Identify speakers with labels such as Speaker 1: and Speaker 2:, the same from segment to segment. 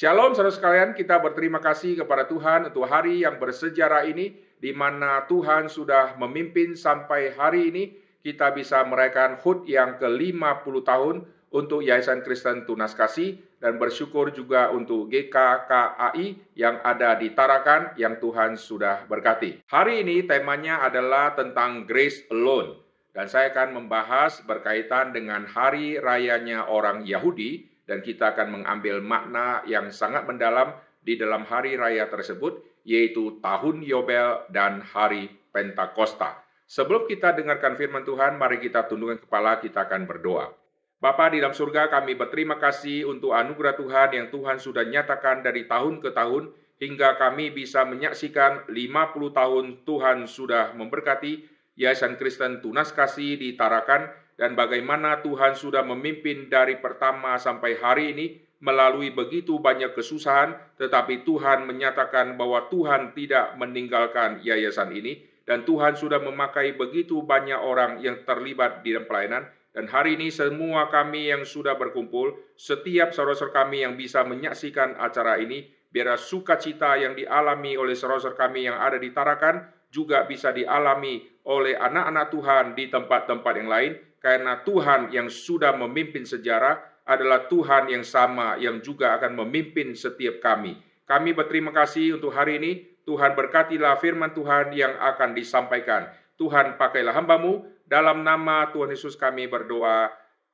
Speaker 1: Shalom saudara sekalian, kita berterima kasih kepada Tuhan untuk hari yang bersejarah ini, di mana Tuhan sudah memimpin sampai hari ini, kita bisa merayakan HUT yang ke-50 tahun untuk Yayasan Kristen Tunas Kasih, dan bersyukur juga untuk GKKAI yang ada di Tarakan yang Tuhan sudah berkati. Hari ini temanya adalah tentang Grace Alone, dan saya akan membahas berkaitan dengan hari rayanya orang Yahudi, dan kita akan mengambil makna yang sangat mendalam di dalam hari raya tersebut, yaitu tahun Yobel dan hari Pentakosta. Sebelum kita dengarkan firman Tuhan, mari kita tundukkan kepala, kita akan berdoa. Bapa di dalam surga, kami berterima kasih untuk anugerah Tuhan yang Tuhan sudah nyatakan dari tahun ke tahun, hingga kami bisa menyaksikan 50 tahun Tuhan sudah memberkati Yayasan Kristen Tunas Kasih di Tarakan, dan bagaimana Tuhan sudah memimpin dari pertama sampai hari ini melalui begitu banyak kesusahan, tetapi Tuhan menyatakan bahwa Tuhan tidak meninggalkan yayasan ini, dan Tuhan sudah memakai begitu banyak orang yang terlibat di dalam pelayanan, dan hari ini semua kami yang sudah berkumpul, setiap saudara-saudara kami yang bisa menyaksikan acara ini, biar sukacita yang dialami oleh saudara-saudara kami yang ada di Tarakan, juga bisa dialami oleh anak-anak Tuhan di tempat-tempat yang lain, karena Tuhan yang sudah memimpin sejarah adalah Tuhan yang sama yang juga akan memimpin setiap kami. Kami berterima kasih untuk hari ini. Tuhan berkatilah firman Tuhan yang akan disampaikan. Tuhan pakailah hambamu. Dalam nama Tuhan Yesus kami berdoa.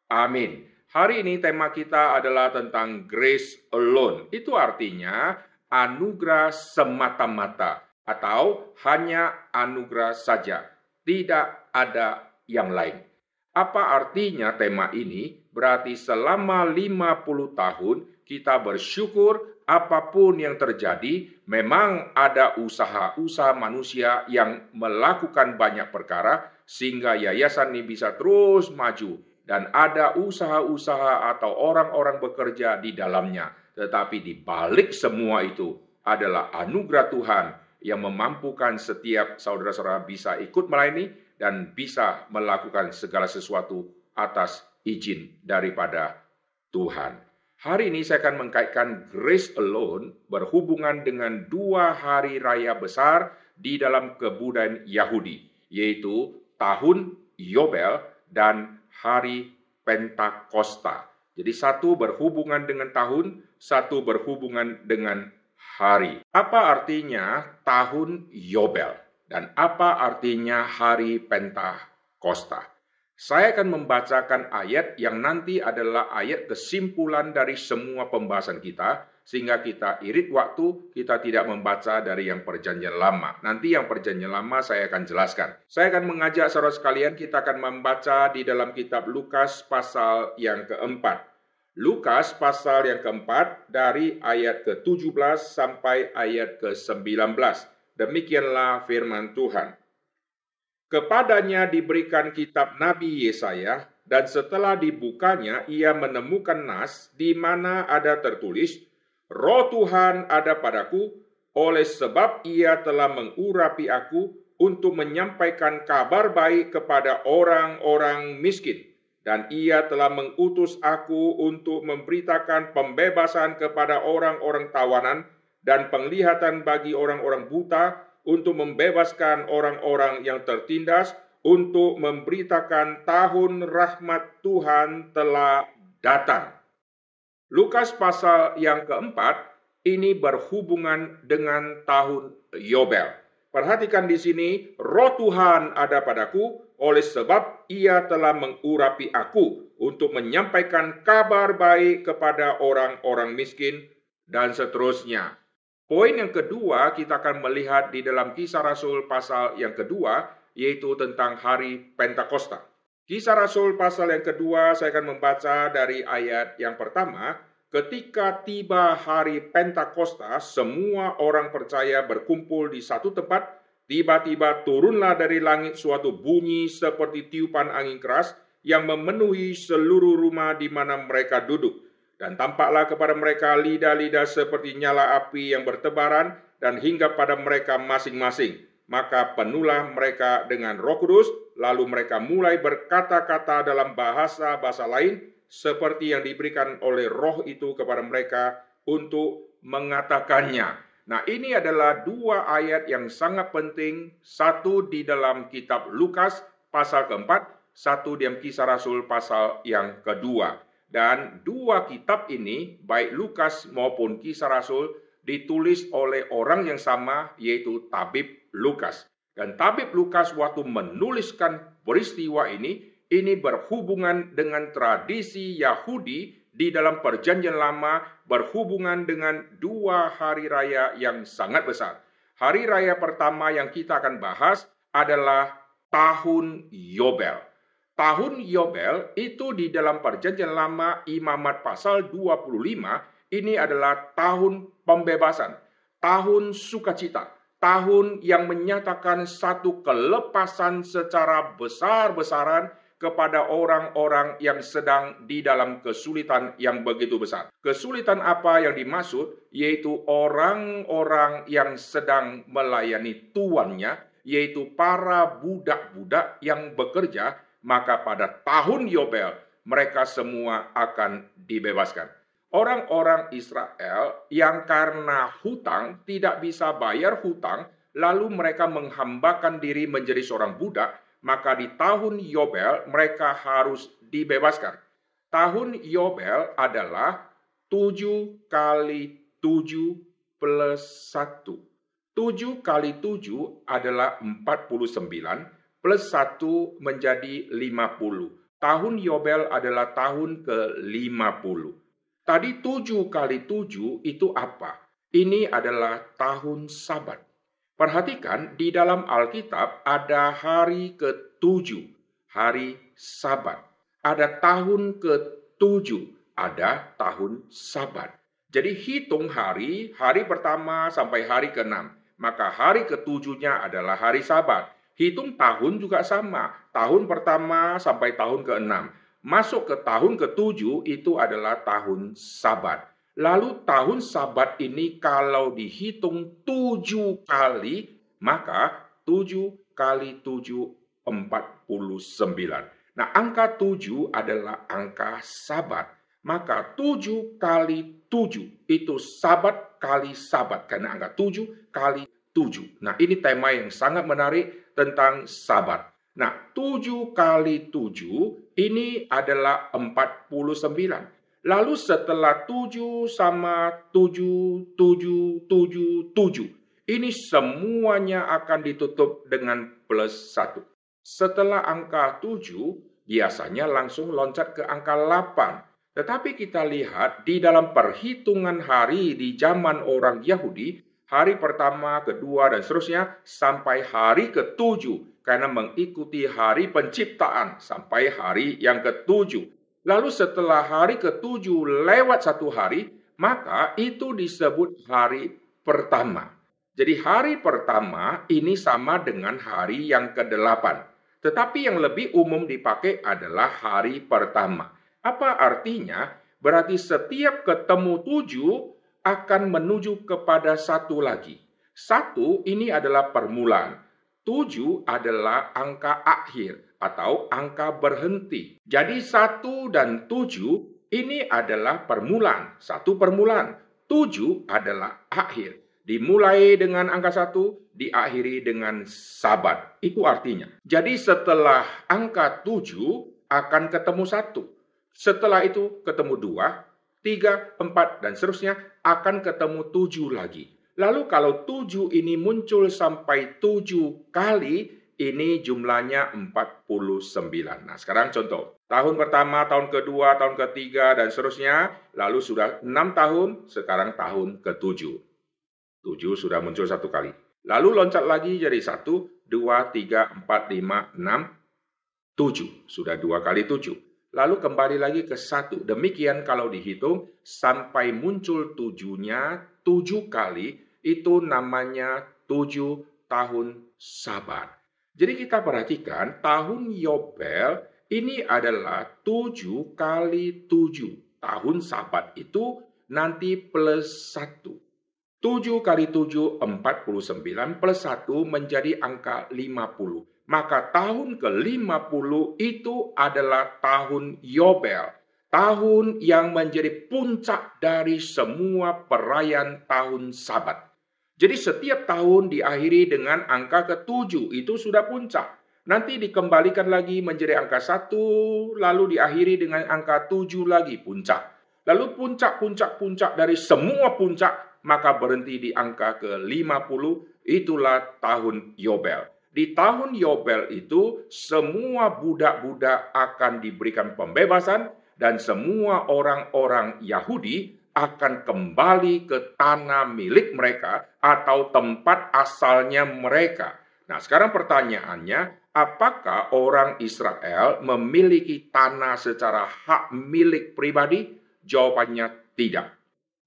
Speaker 1: Amin. Hari ini tema kita adalah tentang grace alone. Itu artinya anugerah semata-mata atau hanya anugerah saja. Tidak ada yang lain. Apa artinya tema ini? Berarti selama 50 tahun kita bersyukur apa pun yang terjadi, memang ada usaha-usaha manusia yang melakukan banyak perkara sehingga yayasan ini bisa terus maju dan ada usaha-usaha atau orang-orang bekerja di dalamnya. Tetapi di balik semua itu adalah anugerah Tuhan yang memampukan setiap saudara-saudara bisa ikut melayani dan bisa melakukan segala sesuatu atas izin daripada Tuhan. Hari ini saya akan mengkaitkan grace alone berhubungan dengan dua hari raya besar di dalam kebudayaan Yahudi, yaitu tahun Yobel dan hari Pentakosta. Jadi satu berhubungan dengan tahun, satu berhubungan dengan hari. Apa artinya tahun Yobel? Dan apa artinya hari Pentakosta? Saya akan membacakan ayat yang nanti adalah ayat kesimpulan dari semua pembahasan kita, sehingga kita irit waktu, kita tidak membaca dari yang perjanjian lama. Nanti yang perjanjian lama saya akan jelaskan. Saya akan mengajak saudara sekalian, kita akan membaca di dalam kitab Lukas pasal yang keempat. Lukas pasal yang keempat dari ayat ke-17 sampai ayat ke-19. Demikianlah firman Tuhan. Kepadanya diberikan kitab Nabi Yesaya, dan setelah dibukanya ia menemukan nas di mana ada tertulis, Roh Tuhan ada padaku, oleh sebab ia telah mengurapi aku untuk menyampaikan kabar baik kepada orang-orang miskin. Dan ia telah mengutus aku untuk memberitakan pembebasan kepada orang-orang tawanan, dan penglihatan bagi orang-orang buta untuk membebaskan orang-orang yang tertindas untuk memberitakan tahun rahmat Tuhan telah datang. Lukas pasal yang keempat ini berhubungan dengan tahun Yobel. Perhatikan di sini, roh Tuhan ada padaku oleh sebab ia telah mengurapi aku untuk menyampaikan kabar baik kepada orang-orang miskin dan seterusnya. Poin yang kedua kita akan melihat di dalam kisah Rasul pasal yang kedua, yaitu tentang hari Pentakosta. Kisah Rasul pasal yang kedua saya akan membaca dari ayat yang pertama. Ketika tiba hari Pentakosta, semua orang percaya berkumpul di satu tempat. Tiba-tiba turunlah dari langit suatu bunyi seperti tiupan angin keras yang memenuhi seluruh rumah di mana mereka duduk dan tampaklah kepada mereka lidah-lidah seperti nyala api yang bertebaran dan hingga pada mereka masing-masing. Maka penuhlah mereka dengan roh kudus, lalu mereka mulai berkata-kata dalam bahasa-bahasa lain, seperti yang diberikan oleh roh itu kepada mereka, untuk mengatakannya. Nah, ini adalah dua ayat yang sangat penting. Satu di dalam kitab Lukas pasal keempat, satu di dalam kisah Rasul pasal yang kedua. Dan dua kitab ini, baik Lukas maupun kisah Rasul, ditulis oleh orang yang sama, yaitu Tabib Lukas. Dan Tabib Lukas waktu menuliskan peristiwa ini, ini berhubungan dengan tradisi Yahudi di dalam Perjanjian Lama berhubungan dengan dua hari raya yang sangat besar. Hari raya pertama yang kita akan bahas adalah tahun Yobel. Tahun Yobel itu di dalam Perjanjian Lama Imamat pasal 25 ini adalah tahun pembebasan, tahun sukacita, tahun yang menyatakan satu kelepasan secara besar-besaran kepada orang-orang yang sedang di dalam kesulitan yang begitu besar. Kesulitan apa yang dimaksud? Yaitu orang-orang yang sedang melayani tuannya, yaitu para budak-budak yang bekerja, maka pada tahun Yobel mereka semua akan dibebaskan. Orang-orang Israel yang karena hutang tidak bisa bayar hutang, lalu mereka menghambakan diri menjadi seorang budak, maka di tahun Yobel mereka harus dibebaskan. Tahun Yobel adalah 7 kali 7 plus 1. 7 kali 7 adalah 49 plus 1 menjadi 50. Tahun Yobel adalah tahun ke-50. Tadi 7 kali 7 itu apa? Ini adalah tahun sabat. Perhatikan di dalam Alkitab ada hari ke-7, hari Sabat. Ada tahun ke-7, ada tahun Sabat. Jadi hitung hari, hari pertama sampai hari ke-6. Maka hari ketujuhnya adalah hari Sabat. Hitung tahun juga sama. Tahun pertama sampai tahun ke-6. Masuk ke tahun ke-7 itu adalah tahun Sabat. Lalu tahun sabat ini kalau dihitung tujuh kali, maka tujuh kali tujuh empat puluh sembilan. Nah, angka tujuh adalah angka sabat. Maka tujuh kali tujuh itu sabat kali sabat. Karena angka tujuh kali tujuh. Nah, ini tema yang sangat menarik tentang sabat. Nah, tujuh kali tujuh ini adalah empat puluh sembilan. Lalu setelah tujuh sama tujuh, tujuh, tujuh, tujuh. Ini semuanya akan ditutup dengan plus satu. Setelah angka tujuh, biasanya langsung loncat ke angka delapan. Tetapi kita lihat di dalam perhitungan hari di zaman orang Yahudi, hari pertama, kedua, dan seterusnya, sampai hari ketujuh. Karena mengikuti hari penciptaan sampai hari yang ketujuh. Lalu setelah hari ketujuh lewat satu hari, maka itu disebut hari pertama. Jadi hari pertama ini sama dengan hari yang kedelapan. Tetapi yang lebih umum dipakai adalah hari pertama. Apa artinya? Berarti setiap ketemu tujuh akan menuju kepada satu lagi. Satu ini adalah permulaan. Tujuh adalah angka akhir atau angka berhenti. Jadi satu dan tujuh ini adalah permulaan. Satu permulaan. Tujuh adalah akhir. Dimulai dengan angka satu, diakhiri dengan sabat. Itu artinya. Jadi setelah angka tujuh akan ketemu satu. Setelah itu ketemu dua, tiga, empat, dan seterusnya akan ketemu tujuh lagi. Lalu kalau tujuh ini muncul sampai tujuh kali, ini jumlahnya 49. Nah, sekarang contoh. Tahun pertama, tahun kedua, tahun ketiga, dan seterusnya. Lalu sudah 6 tahun, sekarang tahun ke-7. 7 sudah muncul satu kali. Lalu loncat lagi jadi 1, 2, 3, 4, 5, 6, 7. Sudah dua kali 7. Lalu kembali lagi ke 1. Demikian kalau dihitung, sampai muncul tujuhnya, 7 kali, itu namanya 7 tahun sabar. Jadi kita perhatikan tahun Yobel ini adalah 7 kali 7. Tahun sabat itu nanti plus 1. 7 kali 7, 49 plus 1 menjadi angka 50. Maka tahun ke-50 itu adalah tahun Yobel. tahun yang menjadi puncak dari semua perayaan tahun Sabat. Jadi setiap tahun diakhiri dengan angka ketujuh, itu sudah puncak. Nanti dikembalikan lagi menjadi angka satu, lalu diakhiri dengan angka tujuh lagi puncak. Lalu puncak-puncak-puncak dari semua puncak, maka berhenti di angka ke-50, itulah tahun Yobel. Di tahun Yobel itu semua budak-budak akan diberikan pembebasan dan semua orang-orang Yahudi akan kembali ke tanah milik mereka atau tempat asalnya mereka. Nah, sekarang pertanyaannya, apakah orang Israel memiliki tanah secara hak milik pribadi? Jawabannya tidak.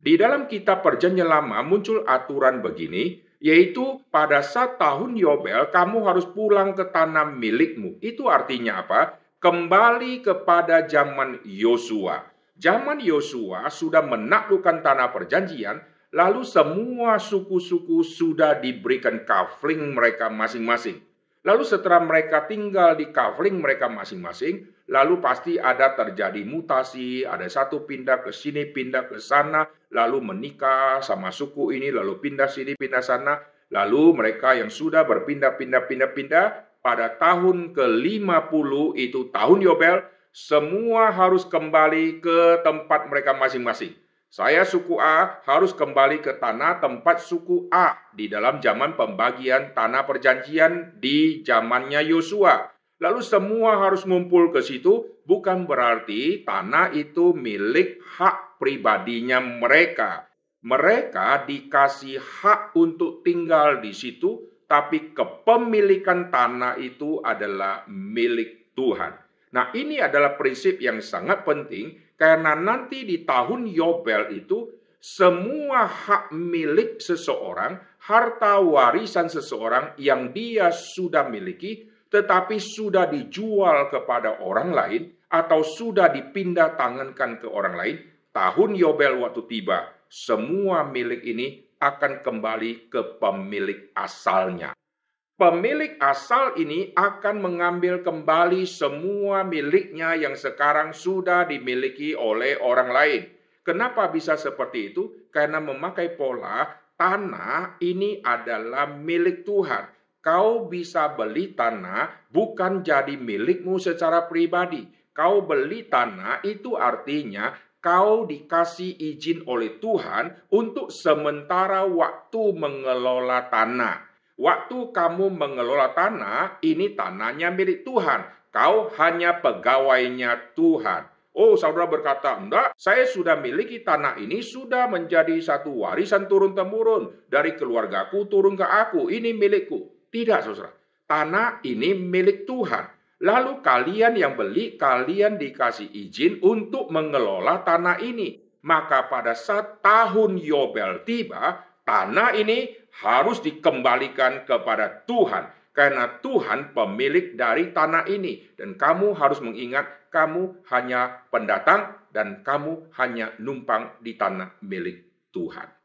Speaker 1: Di dalam kitab Perjanjian Lama muncul aturan begini, yaitu pada saat tahun Yobel kamu harus pulang ke tanah milikmu. Itu artinya apa? Kembali kepada zaman Yosua. Zaman Yosua sudah menaklukkan tanah perjanjian, lalu semua suku-suku sudah diberikan kafling mereka masing-masing. Lalu setelah mereka tinggal di kafling mereka masing-masing, lalu pasti ada terjadi mutasi, ada satu pindah ke sini, pindah ke sana, lalu menikah sama suku ini, lalu pindah sini, pindah sana, lalu mereka yang sudah berpindah-pindah-pindah-pindah pada tahun ke-50 itu tahun Yobel, semua harus kembali ke tempat mereka masing-masing. Saya suku A harus kembali ke tanah tempat suku A di dalam zaman pembagian tanah perjanjian di zamannya Yosua. Lalu semua harus ngumpul ke situ bukan berarti tanah itu milik pribadinya mereka. Mereka dikasih hak untuk tinggal di situ, tapi kepemilikan tanah itu adalah milik Tuhan. Nah, ini adalah prinsip yang sangat penting karena nanti di tahun Yobel itu semua hak milik seseorang, harta warisan seseorang yang dia sudah miliki tetapi sudah dijual kepada orang lain atau sudah dipindah tangankan ke orang lain, tahun Yobel waktu tiba, semua milik ini akan kembali ke pemilik asalnya pemilik asal ini akan mengambil kembali semua miliknya yang sekarang sudah dimiliki oleh orang lain. Kenapa bisa seperti itu? Karena memakai pola tanah ini adalah milik Tuhan. Kau bisa beli tanah bukan jadi milikmu secara pribadi. Kau beli tanah itu artinya kau dikasih izin oleh Tuhan untuk sementara waktu mengelola tanah. Waktu kamu mengelola tanah, ini tanahnya milik Tuhan. Kau hanya pegawainya Tuhan. Oh, saudara berkata, enggak, saya sudah miliki tanah ini, sudah menjadi satu warisan turun-temurun. Dari keluargaku turun ke aku, ini milikku. Tidak, saudara. Tanah ini milik Tuhan. Lalu kalian yang beli, kalian dikasih izin untuk mengelola tanah ini. Maka pada saat tahun Yobel tiba, tanah ini harus dikembalikan kepada Tuhan karena Tuhan pemilik dari tanah ini dan kamu harus mengingat kamu hanya pendatang dan kamu hanya numpang di tanah milik Tuhan.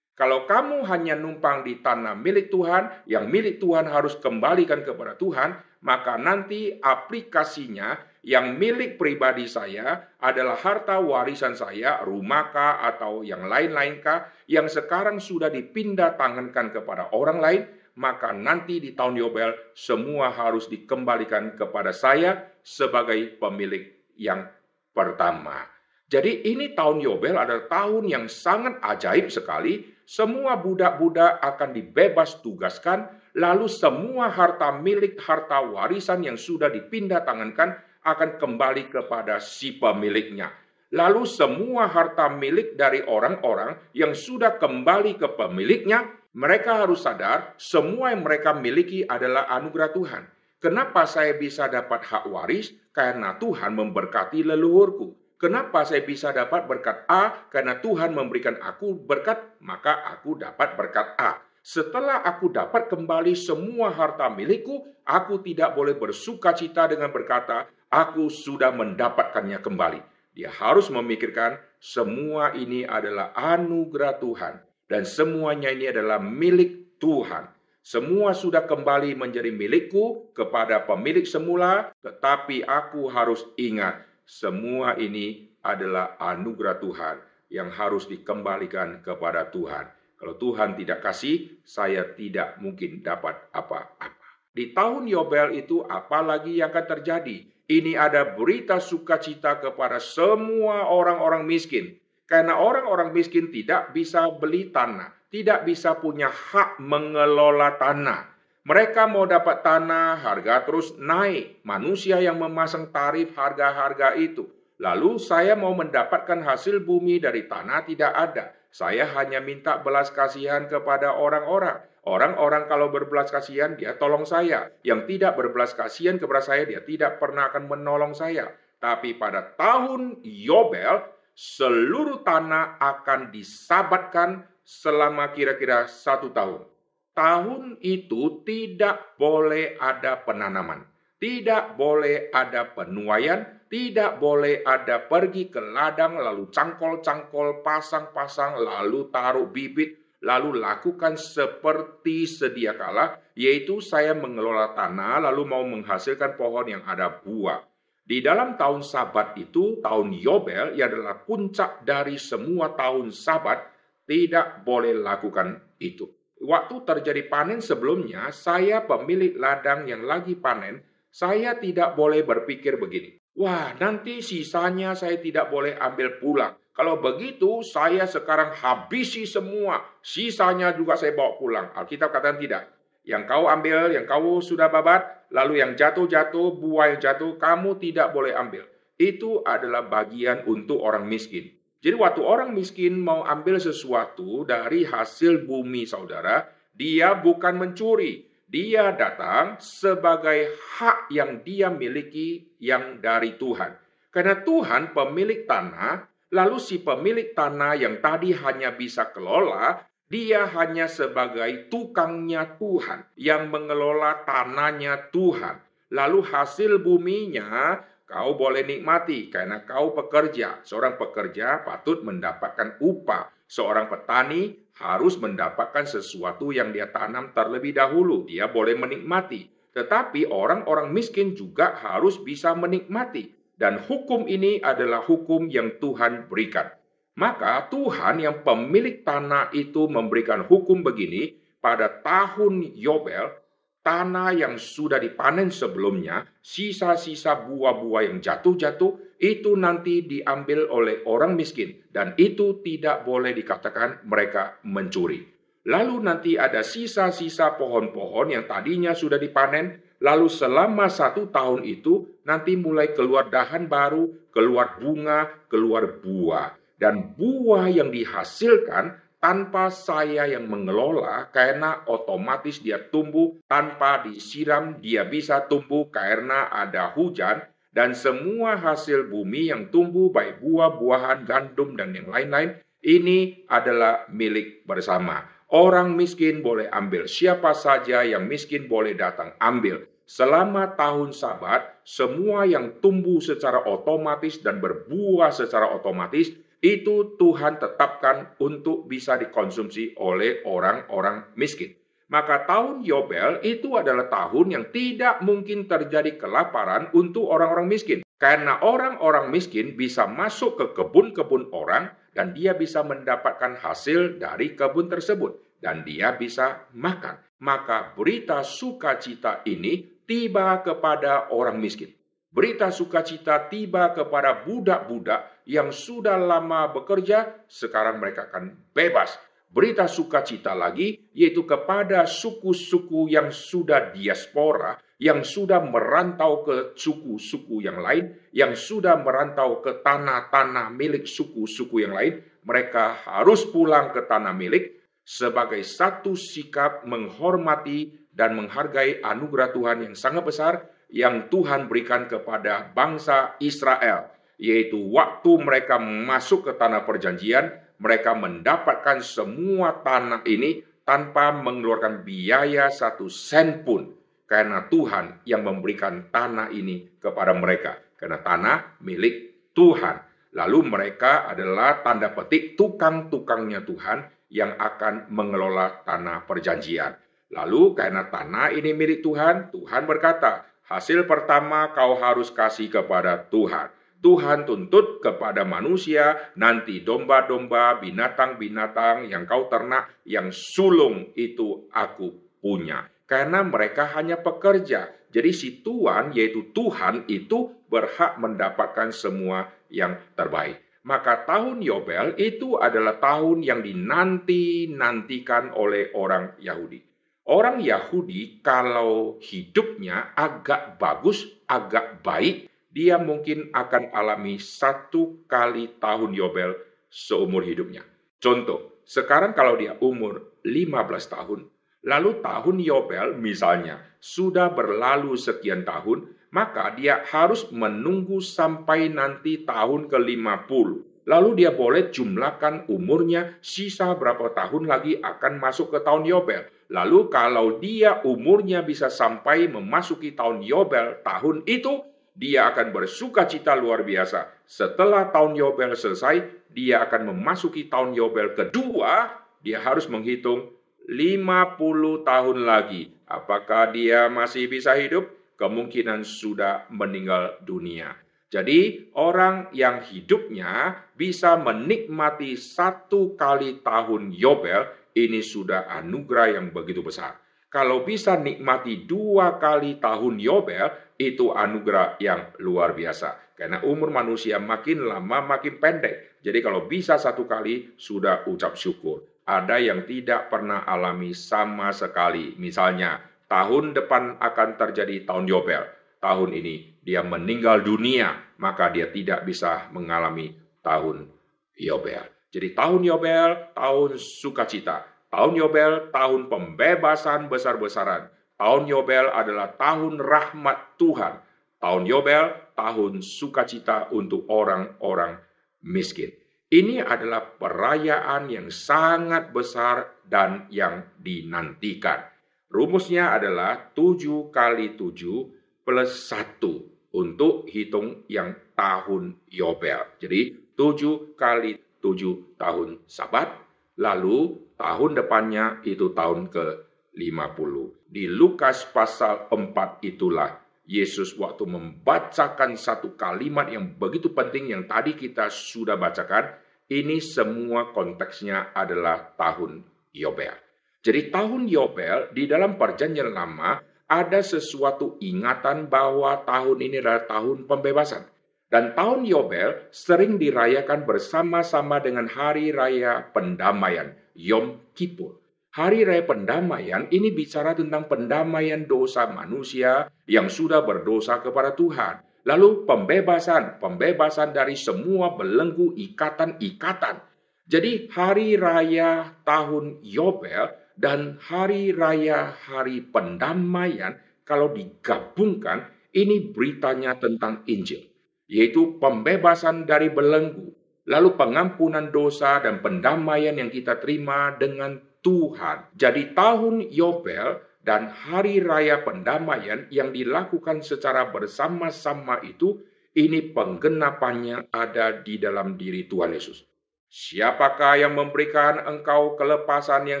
Speaker 1: Kalau kamu hanya numpang di tanah milik Tuhan, yang milik Tuhan harus kembalikan kepada Tuhan, maka nanti aplikasinya yang milik pribadi saya adalah harta warisan saya, rumah kah atau yang lain-lain kah, yang sekarang sudah dipindah tangankan kepada orang lain, maka nanti di tahun Yobel semua harus dikembalikan kepada saya sebagai pemilik yang pertama. Jadi ini tahun Yobel adalah tahun yang sangat ajaib sekali. Semua budak-budak akan dibebas tugaskan, lalu semua harta milik, harta warisan yang sudah dipindah tangankan akan kembali kepada si pemiliknya. Lalu semua harta milik dari orang-orang yang sudah kembali ke pemiliknya, mereka harus sadar semua yang mereka miliki adalah anugerah Tuhan. Kenapa saya bisa dapat hak waris? Karena Tuhan memberkati leluhurku. Kenapa saya bisa dapat berkat A? Karena Tuhan memberikan aku berkat, maka aku dapat berkat A. Setelah aku dapat kembali semua harta milikku, aku tidak boleh bersuka cita dengan berkata, aku sudah mendapatkannya kembali. Dia harus memikirkan semua ini adalah anugerah Tuhan dan semuanya ini adalah milik Tuhan. Semua sudah kembali menjadi milikku kepada pemilik semula, tetapi aku harus ingat semua ini adalah anugerah Tuhan yang harus dikembalikan kepada Tuhan. Kalau Tuhan tidak kasih, saya tidak mungkin dapat apa-apa. Di tahun Yobel itu apalagi yang akan terjadi? Ini ada berita sukacita kepada semua orang-orang miskin. Karena orang-orang miskin tidak bisa beli tanah, tidak bisa punya hak mengelola tanah. Mereka mau dapat tanah, harga terus naik. Manusia yang memasang tarif harga-harga itu. Lalu saya mau mendapatkan hasil bumi dari tanah tidak ada. Saya hanya minta belas kasihan kepada orang-orang. Orang-orang kalau berbelas kasihan dia tolong saya. Yang tidak berbelas kasihan kepada saya dia tidak pernah akan menolong saya. Tapi pada tahun Yobel seluruh tanah akan disabatkan selama kira-kira satu tahun tahun itu tidak boleh ada penanaman, tidak boleh ada penuaian, tidak boleh ada pergi ke ladang lalu cangkol-cangkol, pasang-pasang, lalu taruh bibit, lalu lakukan seperti sedia kala, yaitu saya mengelola tanah lalu mau menghasilkan pohon yang ada buah. Di dalam tahun sabat itu, tahun Yobel, yang adalah puncak dari semua tahun sabat, tidak boleh lakukan itu. Waktu terjadi panen sebelumnya, saya pemilik ladang yang lagi panen, saya tidak boleh berpikir begini. Wah, nanti sisanya saya tidak boleh ambil pulang. Kalau begitu, saya sekarang habisi semua. Sisanya juga saya bawa pulang. Alkitab katakan tidak. Yang kau ambil, yang kau sudah babat, lalu yang jatuh-jatuh, buah yang jatuh, kamu tidak boleh ambil. Itu adalah bagian untuk orang miskin. Jadi waktu orang miskin mau ambil sesuatu dari hasil bumi saudara, dia bukan mencuri. Dia datang sebagai hak yang dia miliki yang dari Tuhan. Karena Tuhan pemilik tanah, lalu si pemilik tanah yang tadi hanya bisa kelola, dia hanya sebagai tukangnya Tuhan yang mengelola tanahnya Tuhan. Lalu hasil buminya Kau boleh nikmati karena kau pekerja. Seorang pekerja patut mendapatkan upah. Seorang petani harus mendapatkan sesuatu yang dia tanam terlebih dahulu. Dia boleh menikmati. Tetapi orang-orang miskin juga harus bisa menikmati. Dan hukum ini adalah hukum yang Tuhan berikan. Maka Tuhan yang pemilik tanah itu memberikan hukum begini pada tahun Yobel tanah yang sudah dipanen sebelumnya, sisa-sisa buah-buah yang jatuh-jatuh, itu nanti diambil oleh orang miskin. Dan itu tidak boleh dikatakan mereka mencuri. Lalu nanti ada sisa-sisa pohon-pohon yang tadinya sudah dipanen, lalu selama satu tahun itu nanti mulai keluar dahan baru, keluar bunga, keluar buah. Dan buah yang dihasilkan tanpa saya yang mengelola karena otomatis dia tumbuh tanpa disiram dia bisa tumbuh karena ada hujan dan semua hasil bumi yang tumbuh baik buah-buahan, gandum dan yang lain-lain ini adalah milik bersama. Orang miskin boleh ambil, siapa saja yang miskin boleh datang ambil. Selama tahun sabat, semua yang tumbuh secara otomatis dan berbuah secara otomatis itu Tuhan tetapkan untuk bisa dikonsumsi oleh orang-orang miskin. Maka tahun Yobel itu adalah tahun yang tidak mungkin terjadi kelaparan untuk orang-orang miskin. Karena orang-orang miskin bisa masuk ke kebun-kebun orang dan dia bisa mendapatkan hasil dari kebun tersebut. Dan dia bisa makan. Maka berita sukacita ini tiba kepada orang miskin. Berita sukacita tiba kepada budak-budak yang sudah lama bekerja, sekarang mereka akan bebas. Berita sukacita lagi, yaitu kepada suku-suku yang sudah diaspora, yang sudah merantau ke suku-suku yang lain, yang sudah merantau ke tanah-tanah milik suku-suku yang lain, mereka harus pulang ke tanah milik sebagai satu sikap menghormati dan menghargai anugerah Tuhan yang sangat besar yang Tuhan berikan kepada bangsa Israel yaitu waktu mereka masuk ke tanah perjanjian, mereka mendapatkan semua tanah ini tanpa mengeluarkan biaya satu sen pun. Karena Tuhan yang memberikan tanah ini kepada mereka. Karena tanah milik Tuhan. Lalu mereka adalah tanda petik tukang-tukangnya Tuhan yang akan mengelola tanah perjanjian. Lalu karena tanah ini milik Tuhan, Tuhan berkata, hasil pertama kau harus kasih kepada Tuhan Tuhan tuntut kepada manusia, nanti domba-domba, binatang-binatang yang kau ternak, yang sulung itu aku punya. Karena mereka hanya pekerja. Jadi si Tuhan, yaitu Tuhan itu berhak mendapatkan semua yang terbaik. Maka tahun Yobel itu adalah tahun yang dinanti-nantikan oleh orang Yahudi. Orang Yahudi kalau hidupnya agak bagus, agak baik, dia mungkin akan alami satu kali tahun Yobel seumur hidupnya. Contoh, sekarang kalau dia umur 15 tahun, lalu tahun Yobel misalnya sudah berlalu sekian tahun, maka dia harus menunggu sampai nanti tahun ke-50 Lalu dia boleh jumlahkan umurnya sisa berapa tahun lagi akan masuk ke tahun Yobel. Lalu kalau dia umurnya bisa sampai memasuki tahun Yobel tahun itu, dia akan bersuka cita luar biasa. Setelah tahun Yobel selesai, dia akan memasuki tahun Yobel kedua, dia harus menghitung 50 tahun lagi. Apakah dia masih bisa hidup? Kemungkinan sudah meninggal dunia. Jadi orang yang hidupnya bisa menikmati satu kali tahun Yobel, ini sudah anugerah yang begitu besar. Kalau bisa nikmati dua kali tahun Yobel, itu anugerah yang luar biasa. Karena umur manusia makin lama makin pendek. Jadi kalau bisa satu kali, sudah ucap syukur. Ada yang tidak pernah alami sama sekali. Misalnya, tahun depan akan terjadi tahun Yobel. Tahun ini dia meninggal dunia, maka dia tidak bisa mengalami tahun Yobel. Jadi tahun Yobel, tahun sukacita. Tahun Yobel, tahun pembebasan besar-besaran. Tahun Yobel adalah tahun rahmat Tuhan. Tahun Yobel, tahun sukacita untuk orang-orang miskin. Ini adalah perayaan yang sangat besar dan yang dinantikan. Rumusnya adalah 7 kali 7 plus 1 untuk hitung yang tahun Yobel. Jadi tujuh kali tujuh tahun sabat, lalu tahun depannya itu tahun ke-50. Di Lukas pasal 4 itulah Yesus waktu membacakan satu kalimat yang begitu penting yang tadi kita sudah bacakan, ini semua konteksnya adalah tahun Yobel. Jadi tahun Yobel di dalam perjanjian lama ada sesuatu ingatan bahwa tahun ini adalah tahun pembebasan. Dan tahun Yobel sering dirayakan bersama-sama dengan hari raya pendamaian, Yom Kippur. Hari raya pendamaian ini bicara tentang pendamaian dosa manusia yang sudah berdosa kepada Tuhan. Lalu pembebasan, pembebasan dari semua belenggu ikatan-ikatan. Jadi hari raya tahun Yobel dan hari raya hari pendamaian kalau digabungkan ini beritanya tentang Injil yaitu pembebasan dari belenggu lalu pengampunan dosa dan pendamaian yang kita terima dengan Tuhan. Jadi tahun Yobel dan hari raya pendamaian yang dilakukan secara bersama-sama itu ini penggenapannya ada di dalam diri Tuhan Yesus. Siapakah yang memberikan engkau kelepasan yang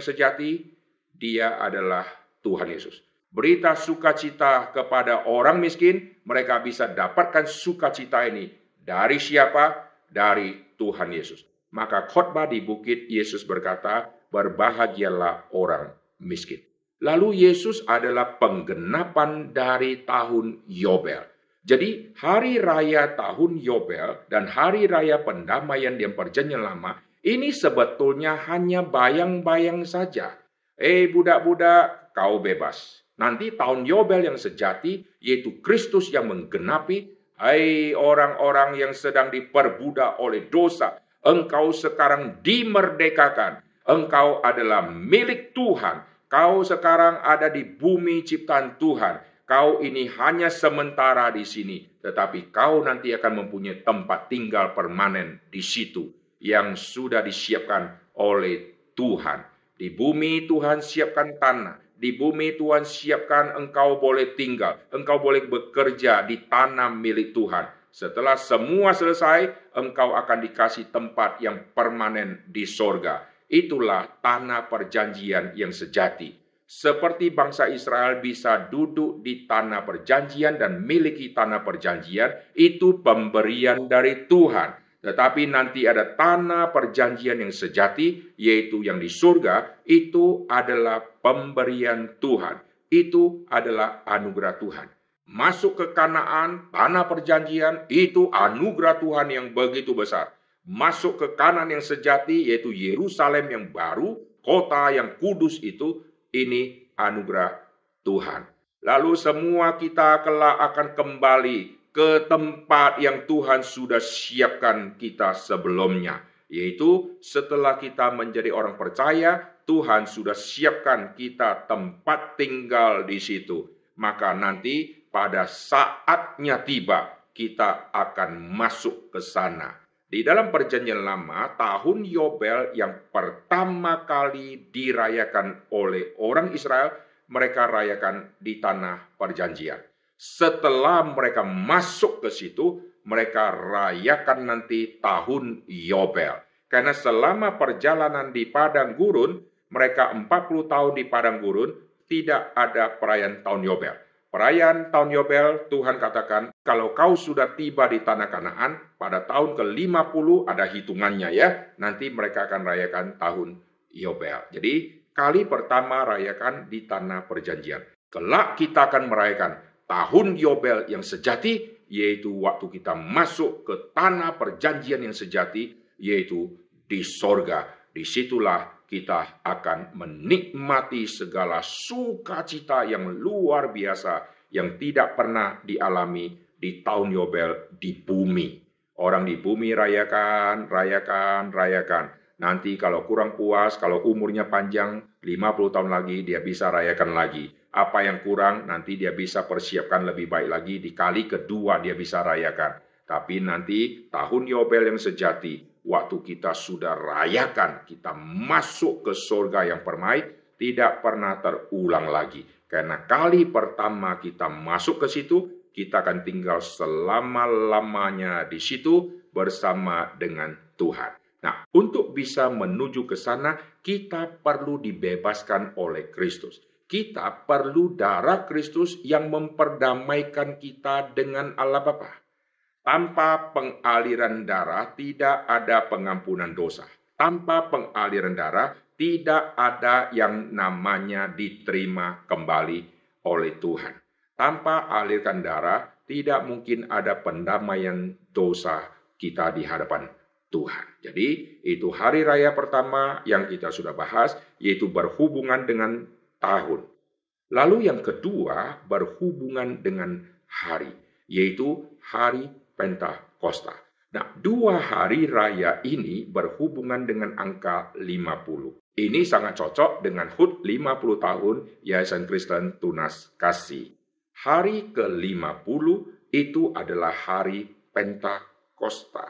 Speaker 1: sejati? Dia adalah Tuhan Yesus. Berita sukacita kepada orang miskin, mereka bisa dapatkan sukacita ini dari siapa? Dari Tuhan Yesus. Maka khotbah di bukit Yesus berkata, berbahagialah orang miskin. Lalu Yesus adalah penggenapan dari tahun Yobel. Jadi hari raya tahun Yobel dan hari raya pendamaian di perjanjian lama ini sebetulnya hanya bayang-bayang saja. Eh budak-budak, kau bebas. Nanti tahun Yobel yang sejati, yaitu Kristus yang menggenapi, hai orang-orang yang sedang diperbudak oleh dosa, engkau sekarang dimerdekakan. Engkau adalah milik Tuhan. Kau sekarang ada di bumi ciptaan Tuhan kau ini hanya sementara di sini, tetapi kau nanti akan mempunyai tempat tinggal permanen di situ yang sudah disiapkan oleh Tuhan. Di bumi Tuhan siapkan tanah, di bumi Tuhan siapkan engkau boleh tinggal, engkau boleh bekerja di tanah milik Tuhan. Setelah semua selesai, engkau akan dikasih tempat yang permanen di sorga. Itulah tanah perjanjian yang sejati. seperti bangsa Israel bisa duduk di tanah perjanjian dan miliki tanah perjanjian, itu pemberian dari Tuhan. Tetapi nanti ada tanah perjanjian yang sejati, yaitu yang di surga, itu adalah pemberian Tuhan. Itu adalah anugerah Tuhan. Masuk ke Kanaan, tanah perjanjian, itu anugerah Tuhan yang begitu besar. Masuk ke kanan yang sejati, yaitu Yerusalem yang baru, kota yang kudus itu, ini anugerah Tuhan. Lalu semua kita kelak akan kembali ke tempat yang Tuhan sudah siapkan kita sebelumnya, yaitu setelah kita menjadi orang percaya, Tuhan sudah siapkan kita tempat tinggal di situ. Maka nanti pada saatnya tiba, kita akan masuk ke sana. Di dalam perjanjian lama, tahun Yobel yang pertama kali dirayakan oleh orang Israel, mereka rayakan di tanah perjanjian. Setelah mereka masuk ke situ, mereka rayakan nanti tahun Yobel. Karena selama perjalanan di padang gurun, mereka 40 tahun di padang gurun, tidak ada perayaan tahun Yobel. Perayaan tahun Yobel, Tuhan katakan, kalau kau sudah tiba di tanah Kanaan, pada tahun ke-50 ada hitungannya ya, nanti mereka akan rayakan tahun Yobel. Jadi, kali pertama rayakan di tanah perjanjian. Kelak kita akan merayakan tahun Yobel yang sejati, yaitu waktu kita masuk ke tanah perjanjian yang sejati, yaitu di sorga. Di situlah kita akan menikmati segala sukacita yang luar biasa yang tidak pernah dialami di tahun Yobel di bumi. Orang di bumi rayakan, rayakan, rayakan. Nanti kalau kurang puas, kalau umurnya panjang, 50 tahun lagi dia bisa rayakan lagi apa yang kurang nanti dia bisa persiapkan lebih baik lagi di kali kedua dia bisa rayakan. Tapi nanti tahun Yobel yang sejati, waktu kita sudah rayakan, kita masuk ke surga yang permai, tidak pernah terulang lagi. Karena kali pertama kita masuk ke situ, kita akan tinggal selama-lamanya di situ bersama dengan Tuhan. Nah, untuk bisa menuju ke sana, kita perlu dibebaskan oleh Kristus kita perlu darah Kristus yang memperdamaikan kita dengan Allah Bapa. Tanpa pengaliran darah tidak ada pengampunan dosa. Tanpa pengaliran darah tidak ada yang namanya diterima kembali oleh Tuhan. Tanpa alirkan darah tidak mungkin ada pendamaian dosa kita di hadapan Tuhan. Jadi itu hari raya pertama yang kita sudah bahas yaitu berhubungan dengan tahun. Lalu yang kedua berhubungan dengan hari, yaitu hari Pentakosta. Nah, dua hari raya ini berhubungan dengan angka 50. Ini sangat cocok dengan HUT 50 tahun Yayasan Kristen Tunas Kasih. Hari ke-50 itu adalah hari Pentakosta.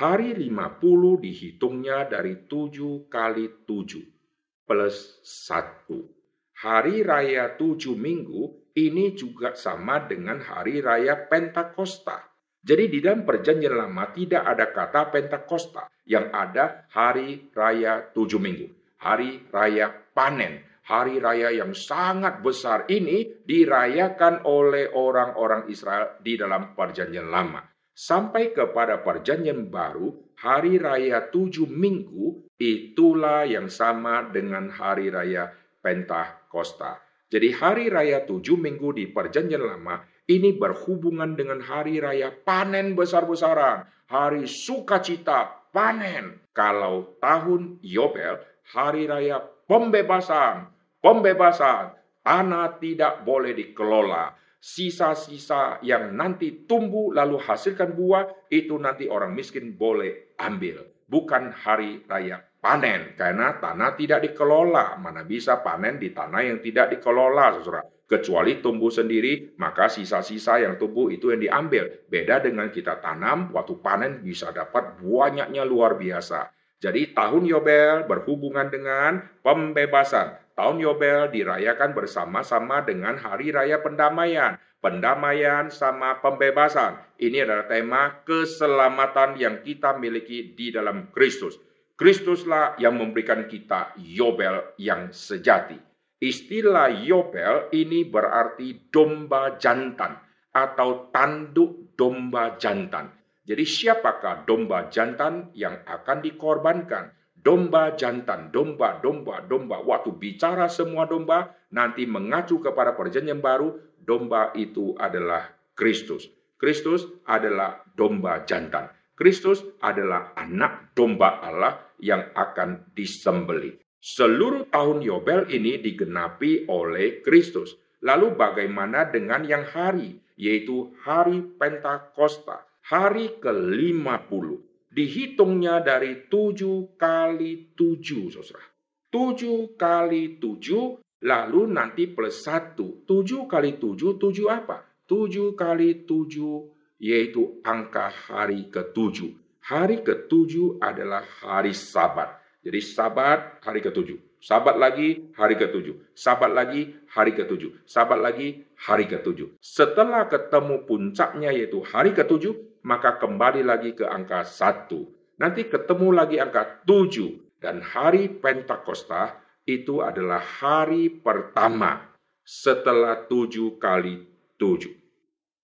Speaker 1: Hari 50 dihitungnya dari 7 kali 7 plus 1 hari raya tujuh minggu ini juga sama dengan hari raya Pentakosta. Jadi di dalam perjanjian lama tidak ada kata Pentakosta, yang ada hari raya tujuh minggu, hari raya panen, hari raya yang sangat besar ini dirayakan oleh orang-orang Israel di dalam perjanjian lama. Sampai kepada perjanjian baru, hari raya tujuh minggu itulah yang sama dengan hari raya Pentakosta. Jadi hari raya tujuh minggu di perjanjian lama ini berhubungan dengan hari raya panen besar-besaran. Hari sukacita panen. Kalau tahun Yobel, hari raya pembebasan. Pembebasan. Tanah tidak boleh dikelola. Sisa-sisa yang nanti tumbuh lalu hasilkan buah, itu nanti orang miskin boleh ambil. Bukan hari raya panen karena tanah tidak dikelola. Mana bisa panen di tanah yang tidak dikelola, saudara. Kecuali tumbuh sendiri, maka sisa-sisa yang tumbuh itu yang diambil. Beda dengan kita tanam, waktu panen bisa dapat banyaknya luar biasa. Jadi tahun Yobel berhubungan dengan pembebasan. Tahun Yobel dirayakan bersama-sama dengan Hari Raya Pendamaian. Pendamaian sama pembebasan. Ini adalah tema keselamatan yang kita miliki di dalam Kristus. Kristuslah yang memberikan kita Yobel yang sejati. Istilah Yobel ini berarti domba jantan atau tanduk domba jantan. Jadi siapakah domba jantan yang akan dikorbankan? Domba jantan, domba, domba, domba. Waktu bicara semua domba, nanti mengacu kepada perjanjian baru, domba itu adalah Kristus. Kristus adalah domba jantan. Kristus adalah anak domba Allah yang akan disembelih. Seluruh tahun Yobel ini digenapi oleh Kristus. Lalu bagaimana dengan yang hari, yaitu hari Pentakosta, hari ke-50. Dihitungnya dari tujuh kali tujuh, saudara. Tujuh kali tujuh, lalu nanti plus satu. Tujuh kali tujuh, tujuh apa? Tujuh kali tujuh, yaitu angka hari ketujuh. Hari ketujuh adalah hari sabat. Jadi sabat hari ketujuh. Sabat lagi hari ketujuh. Sabat lagi hari ketujuh. Sabat lagi hari ketujuh. Setelah ketemu puncaknya yaitu hari ketujuh, maka kembali lagi ke angka satu. Nanti ketemu lagi angka tujuh. Dan hari Pentakosta itu adalah hari pertama setelah tujuh kali tujuh.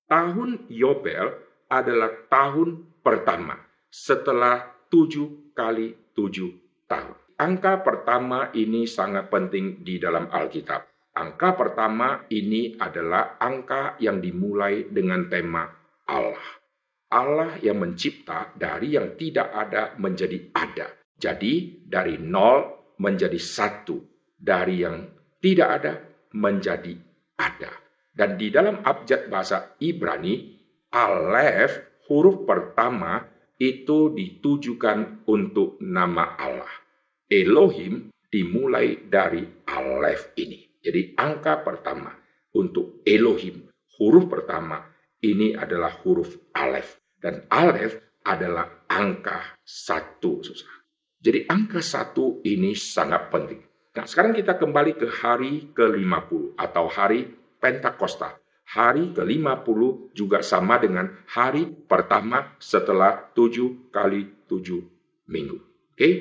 Speaker 1: Tahun Yobel adalah tahun pertama setelah tujuh kali tujuh tahun. Angka pertama ini sangat penting di dalam Alkitab. Angka pertama ini adalah angka yang dimulai dengan tema Allah. Allah yang mencipta dari yang tidak ada menjadi ada. Jadi dari nol menjadi satu. Dari yang tidak ada menjadi ada. Dan di dalam abjad bahasa Ibrani, Alef huruf pertama itu ditujukan untuk nama Allah. Elohim dimulai dari Alef ini. Jadi angka pertama untuk Elohim, huruf pertama ini adalah huruf Alef. Dan Alef adalah angka satu. Susah. Jadi angka satu ini sangat penting. Nah sekarang kita kembali ke hari ke-50 atau hari Pentakosta. Hari ke-50 juga sama dengan hari pertama setelah tujuh kali tujuh minggu. Oke, okay?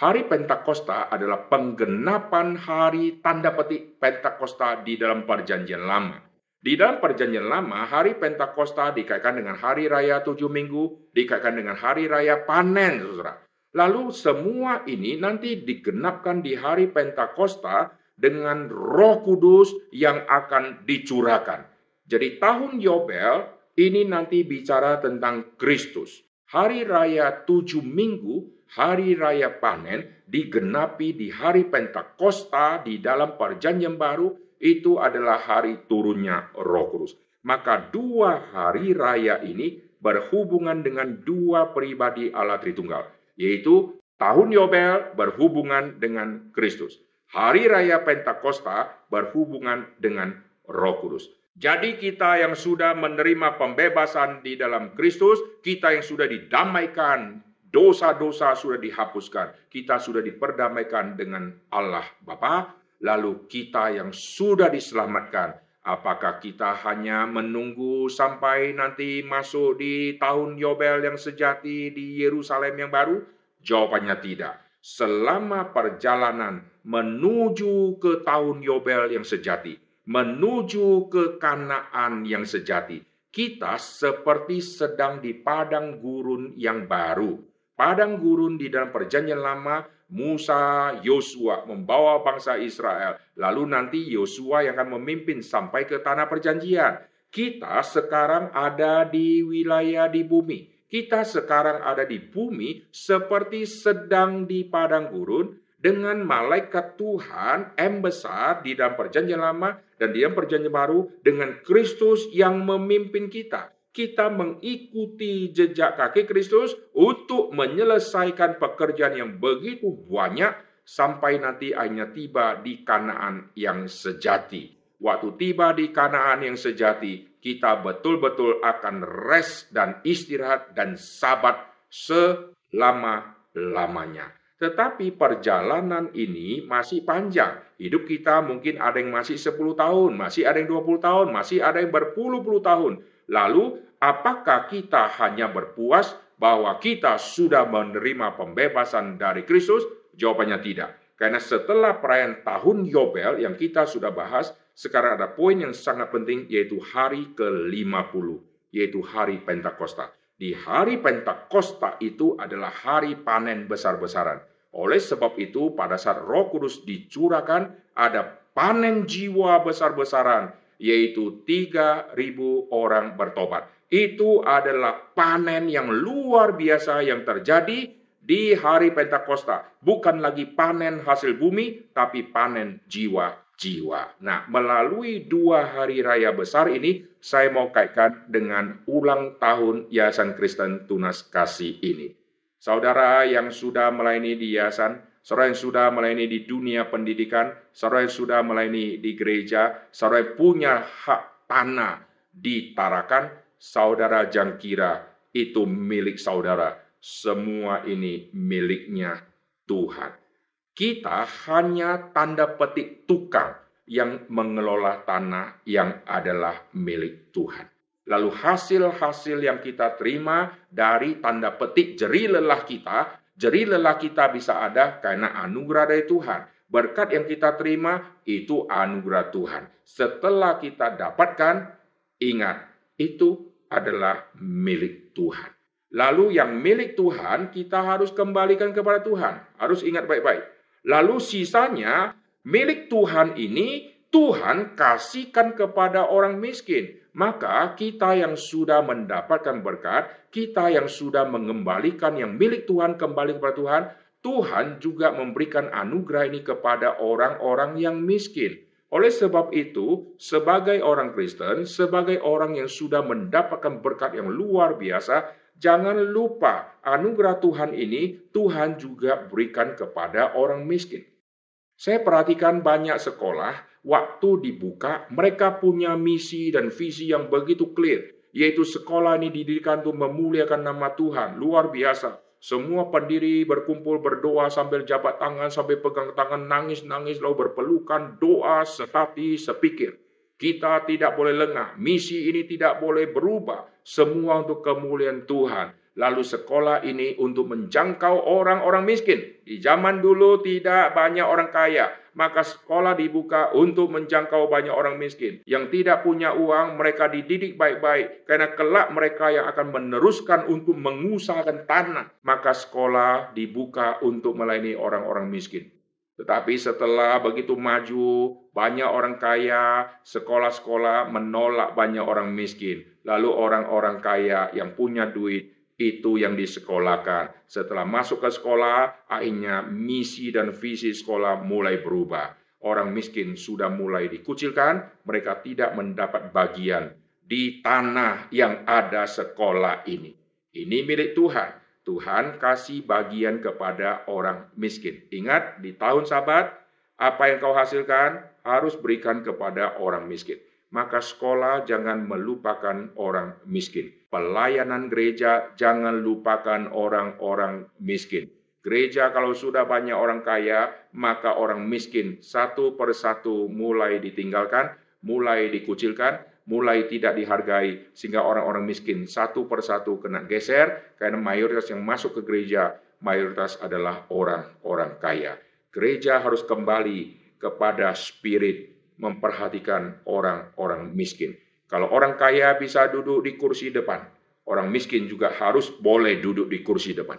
Speaker 1: Hari Pentakosta adalah penggenapan hari tanda petik Pentakosta di dalam perjanjian lama. Di dalam perjanjian lama, hari Pentakosta dikaitkan dengan hari raya tujuh minggu, dikaitkan dengan hari raya panen, saudara. Lalu semua ini nanti digenapkan di hari Pentakosta dengan roh kudus yang akan dicurahkan. Jadi tahun Yobel ini nanti bicara tentang Kristus. Hari raya tujuh minggu hari raya panen digenapi di hari Pentakosta di dalam perjanjian baru itu adalah hari turunnya Roh Kudus. Maka dua hari raya ini berhubungan dengan dua pribadi Allah Tritunggal, yaitu tahun Yobel berhubungan dengan Kristus. Hari raya Pentakosta berhubungan dengan Roh Kudus. Jadi kita yang sudah menerima pembebasan di dalam Kristus, kita yang sudah didamaikan Dosa-dosa sudah dihapuskan. Kita sudah diperdamaikan dengan Allah Bapa. Lalu kita yang sudah diselamatkan, apakah kita hanya menunggu sampai nanti masuk di tahun Yobel yang sejati di Yerusalem yang baru? Jawabannya tidak. Selama perjalanan menuju ke tahun Yobel yang sejati, menuju ke Kanaan yang sejati, kita seperti sedang di padang gurun yang baru padang gurun di dalam perjanjian lama, Musa, Yosua membawa bangsa Israel. Lalu nanti Yosua yang akan memimpin sampai ke tanah perjanjian. Kita sekarang ada di wilayah di bumi. Kita sekarang ada di bumi seperti sedang di padang gurun dengan malaikat Tuhan M besar di dalam perjanjian lama dan di dalam perjanjian baru dengan Kristus yang memimpin kita kita mengikuti jejak kaki Kristus untuk menyelesaikan pekerjaan yang begitu banyak sampai nanti akhirnya tiba di Kanaan yang sejati. Waktu tiba di Kanaan yang sejati, kita betul-betul akan rest dan istirahat dan sabat selama-lamanya. Tetapi perjalanan ini masih panjang. Hidup kita mungkin ada yang masih 10 tahun, masih ada yang 20 tahun, masih ada yang berpuluh-puluh tahun. Lalu, apakah kita hanya berpuas bahwa kita sudah menerima pembebasan dari Kristus? Jawabannya tidak. Karena setelah perayaan tahun Yobel yang kita sudah bahas, sekarang ada poin yang sangat penting yaitu hari ke-50, yaitu hari Pentakosta. Di hari Pentakosta itu adalah hari panen besar-besaran. Oleh sebab itu, pada saat Roh Kudus dicurahkan, ada panen jiwa besar-besaran, yaitu 3.000 orang bertobat. Itu adalah panen yang luar biasa yang terjadi di hari Pentakosta. Bukan lagi panen hasil bumi, tapi panen jiwa-jiwa. Nah, melalui dua hari raya besar ini, saya mau kaitkan dengan ulang tahun Yayasan Kristen Tunas Kasih ini. Saudara yang sudah melayani di yayasan, saudara yang sudah melayani di dunia pendidikan, saudara yang sudah melayani di gereja, saudara yang punya hak tanah di Tarakan, saudara jangkira itu milik saudara semua ini miliknya Tuhan. Kita hanya tanda petik tukang yang mengelola tanah yang adalah milik Tuhan. Lalu hasil-hasil yang kita terima dari tanda petik jeri lelah kita, jeri lelah kita bisa ada karena anugerah dari Tuhan. Berkat yang kita terima itu anugerah Tuhan. Setelah kita dapatkan, ingat, itu adalah milik Tuhan. Lalu yang milik Tuhan kita harus kembalikan kepada Tuhan. Harus ingat baik-baik. Lalu sisanya milik Tuhan ini Tuhan kasihkan kepada orang miskin. Maka kita yang sudah mendapatkan berkat, kita yang sudah mengembalikan yang milik Tuhan kembali kepada Tuhan, Tuhan juga memberikan anugerah ini kepada orang-orang yang miskin. Oleh sebab itu, sebagai orang Kristen, sebagai orang yang sudah mendapatkan berkat yang luar biasa, Jangan lupa anugerah Tuhan ini Tuhan juga berikan kepada orang miskin. Saya perhatikan banyak sekolah waktu dibuka mereka punya misi dan visi yang begitu clear yaitu sekolah ini didirikan untuk memuliakan nama Tuhan luar biasa. Semua pendiri berkumpul berdoa sambil jabat tangan sambil pegang tangan nangis-nangis lalu berpelukan doa sehati sepikir. Kita tidak boleh lengah. Misi ini tidak boleh berubah. Semua untuk kemuliaan Tuhan. Lalu sekolah ini untuk menjangkau orang-orang miskin. Di zaman dulu tidak banyak orang kaya. Maka sekolah dibuka untuk menjangkau banyak orang miskin. Yang tidak punya uang, mereka dididik baik-baik. Karena kelak mereka yang akan meneruskan untuk mengusahakan tanah. Maka sekolah dibuka untuk melayani orang-orang miskin. Tetapi setelah begitu maju, banyak orang kaya, sekolah-sekolah menolak banyak orang miskin. Lalu orang-orang kaya yang punya duit itu yang disekolahkan. Setelah masuk ke sekolah, akhirnya misi dan visi sekolah mulai berubah. Orang miskin sudah mulai dikucilkan, mereka tidak mendapat bagian di tanah yang ada sekolah ini. Ini milik Tuhan. Tuhan kasih bagian kepada orang miskin. Ingat, di tahun sabat, apa yang kau hasilkan harus berikan kepada orang miskin. Maka sekolah jangan melupakan orang miskin. Pelayanan gereja jangan lupakan orang-orang miskin. Gereja kalau sudah banyak orang kaya, maka orang miskin satu persatu mulai ditinggalkan, mulai dikucilkan, mulai tidak dihargai sehingga orang-orang miskin satu persatu kena geser karena mayoritas yang masuk ke gereja mayoritas adalah orang-orang kaya. Gereja harus kembali kepada spirit memperhatikan orang-orang miskin. Kalau orang kaya bisa duduk di kursi depan, orang miskin juga harus boleh duduk di kursi depan.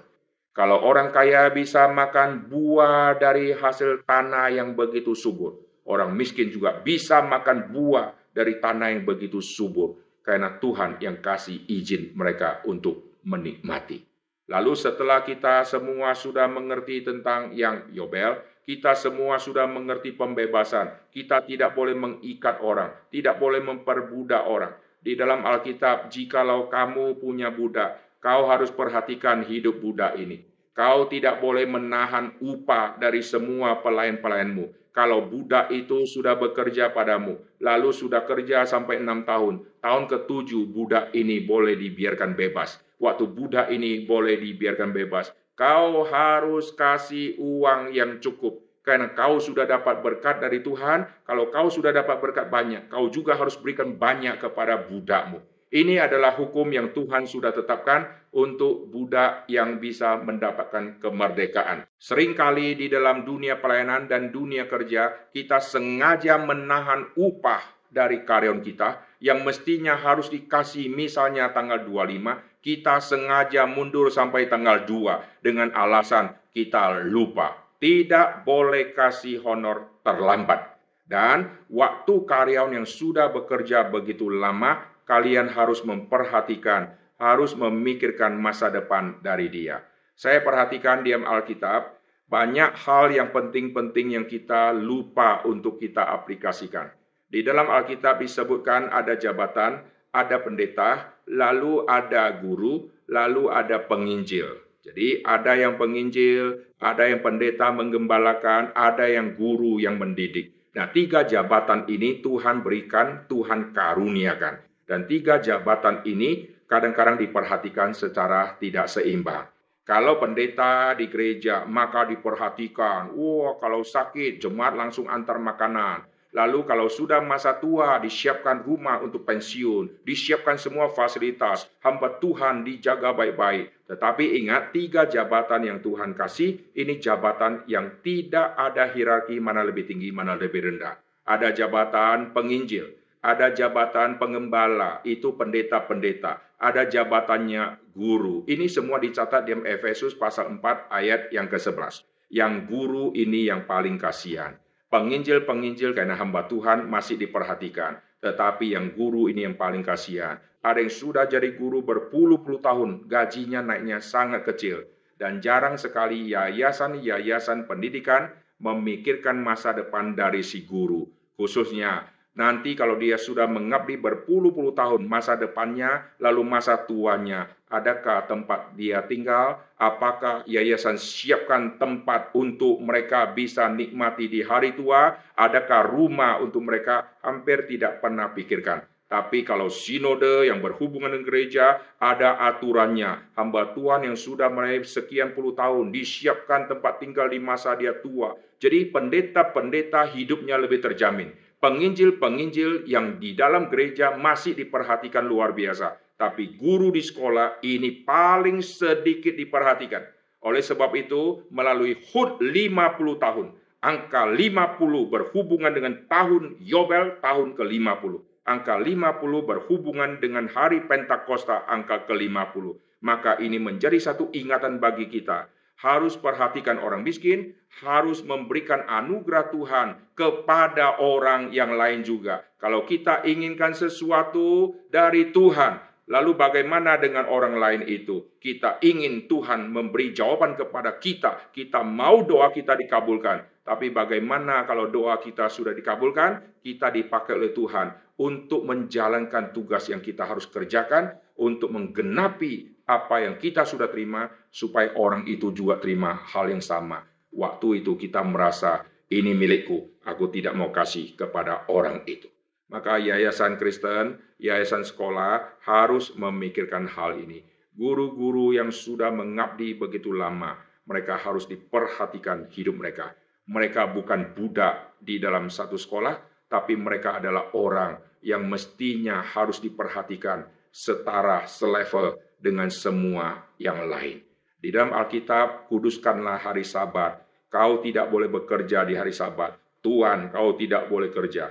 Speaker 1: Kalau orang kaya bisa makan buah dari hasil tanah yang begitu subur, orang miskin juga bisa makan buah dari tanah yang begitu subur karena Tuhan yang kasih izin mereka untuk menikmati. Lalu setelah kita semua sudah mengerti tentang yang Yobel, kita semua sudah mengerti pembebasan. Kita tidak boleh mengikat orang, tidak boleh memperbudak orang. Di dalam Alkitab, jikalau kamu punya budak, kau harus perhatikan hidup budak ini. Kau tidak boleh menahan upah dari semua pelayan-pelayanmu. Kalau budak itu sudah bekerja padamu, lalu sudah kerja sampai enam tahun, tahun ketujuh budak ini boleh dibiarkan bebas. Waktu budak ini boleh dibiarkan bebas, kau harus kasih uang yang cukup. Karena kau sudah dapat berkat dari Tuhan, kalau kau sudah dapat berkat banyak, kau juga harus berikan banyak kepada budakmu. Ini adalah hukum yang Tuhan sudah tetapkan untuk budak yang bisa mendapatkan kemerdekaan. Seringkali di dalam dunia pelayanan dan dunia kerja, kita sengaja menahan upah dari karyawan kita yang mestinya harus dikasih misalnya tanggal 25, kita sengaja mundur sampai tanggal 2 dengan alasan kita lupa. Tidak boleh kasih honor terlambat. Dan waktu karyawan yang sudah bekerja begitu lama, kalian harus memperhatikan harus memikirkan masa depan dari dia. Saya perhatikan diam Alkitab, banyak hal yang penting-penting yang kita lupa untuk kita aplikasikan. Di dalam Alkitab disebutkan ada jabatan, ada pendeta, lalu ada guru, lalu ada penginjil. Jadi ada yang penginjil, ada yang pendeta menggembalakan, ada yang guru yang mendidik. Nah, tiga jabatan ini Tuhan berikan, Tuhan karuniakan. Dan tiga jabatan ini kadang-kadang diperhatikan secara tidak seimbang. Kalau pendeta di gereja, maka diperhatikan. Wah, kalau sakit, jemaat langsung antar makanan. Lalu kalau sudah masa tua, disiapkan rumah untuk pensiun, disiapkan semua fasilitas, hamba Tuhan dijaga baik-baik. Tetapi ingat, tiga jabatan yang Tuhan kasih, ini jabatan yang tidak ada hierarki mana lebih tinggi, mana lebih rendah. Ada jabatan penginjil, ada jabatan pengembala, itu pendeta-pendeta. Ada jabatannya guru. Ini semua dicatat di Efesus pasal 4 ayat yang ke-11. Yang guru ini yang paling kasihan. Penginjil-penginjil karena hamba Tuhan masih diperhatikan. Tetapi yang guru ini yang paling kasihan. Ada yang sudah jadi guru berpuluh-puluh tahun, gajinya naiknya sangat kecil. Dan jarang sekali yayasan-yayasan pendidikan memikirkan masa depan dari si guru. Khususnya Nanti kalau dia sudah mengabdi berpuluh-puluh tahun masa depannya, lalu masa tuanya, adakah tempat dia tinggal? Apakah yayasan siapkan tempat untuk mereka bisa nikmati di hari tua? Adakah rumah untuk mereka? Hampir tidak pernah pikirkan. Tapi kalau sinode yang berhubungan dengan gereja, ada aturannya. Hamba Tuhan yang sudah mulai sekian puluh tahun, disiapkan tempat tinggal di masa dia tua. Jadi pendeta-pendeta hidupnya lebih terjamin penginjil-penginjil yang di dalam gereja masih diperhatikan luar biasa. Tapi guru di sekolah ini paling sedikit diperhatikan. Oleh sebab itu, melalui HUT 50 tahun, angka 50 berhubungan dengan tahun Yobel tahun ke-50. Angka 50 berhubungan dengan hari Pentakosta angka ke-50. Maka ini menjadi satu ingatan bagi kita harus perhatikan orang miskin, harus memberikan anugerah Tuhan kepada orang yang lain juga. Kalau kita inginkan sesuatu dari Tuhan, lalu bagaimana dengan orang lain itu? Kita ingin Tuhan memberi jawaban kepada kita, kita mau doa kita dikabulkan. Tapi bagaimana kalau doa kita sudah dikabulkan, kita dipakai oleh Tuhan untuk menjalankan tugas yang kita harus kerjakan, untuk menggenapi apa yang kita sudah terima supaya orang itu juga terima hal yang sama. Waktu itu kita merasa ini milikku, aku tidak mau kasih kepada orang itu. Maka yayasan Kristen, yayasan sekolah harus memikirkan hal ini. Guru-guru yang sudah mengabdi begitu lama, mereka harus diperhatikan hidup mereka. Mereka bukan budak di dalam satu sekolah, tapi mereka adalah orang yang mestinya harus diperhatikan setara, selevel dengan semua yang lain. Di dalam Alkitab, kuduskanlah hari sabat. Kau tidak boleh bekerja di hari sabat. Tuhan, kau tidak boleh kerja.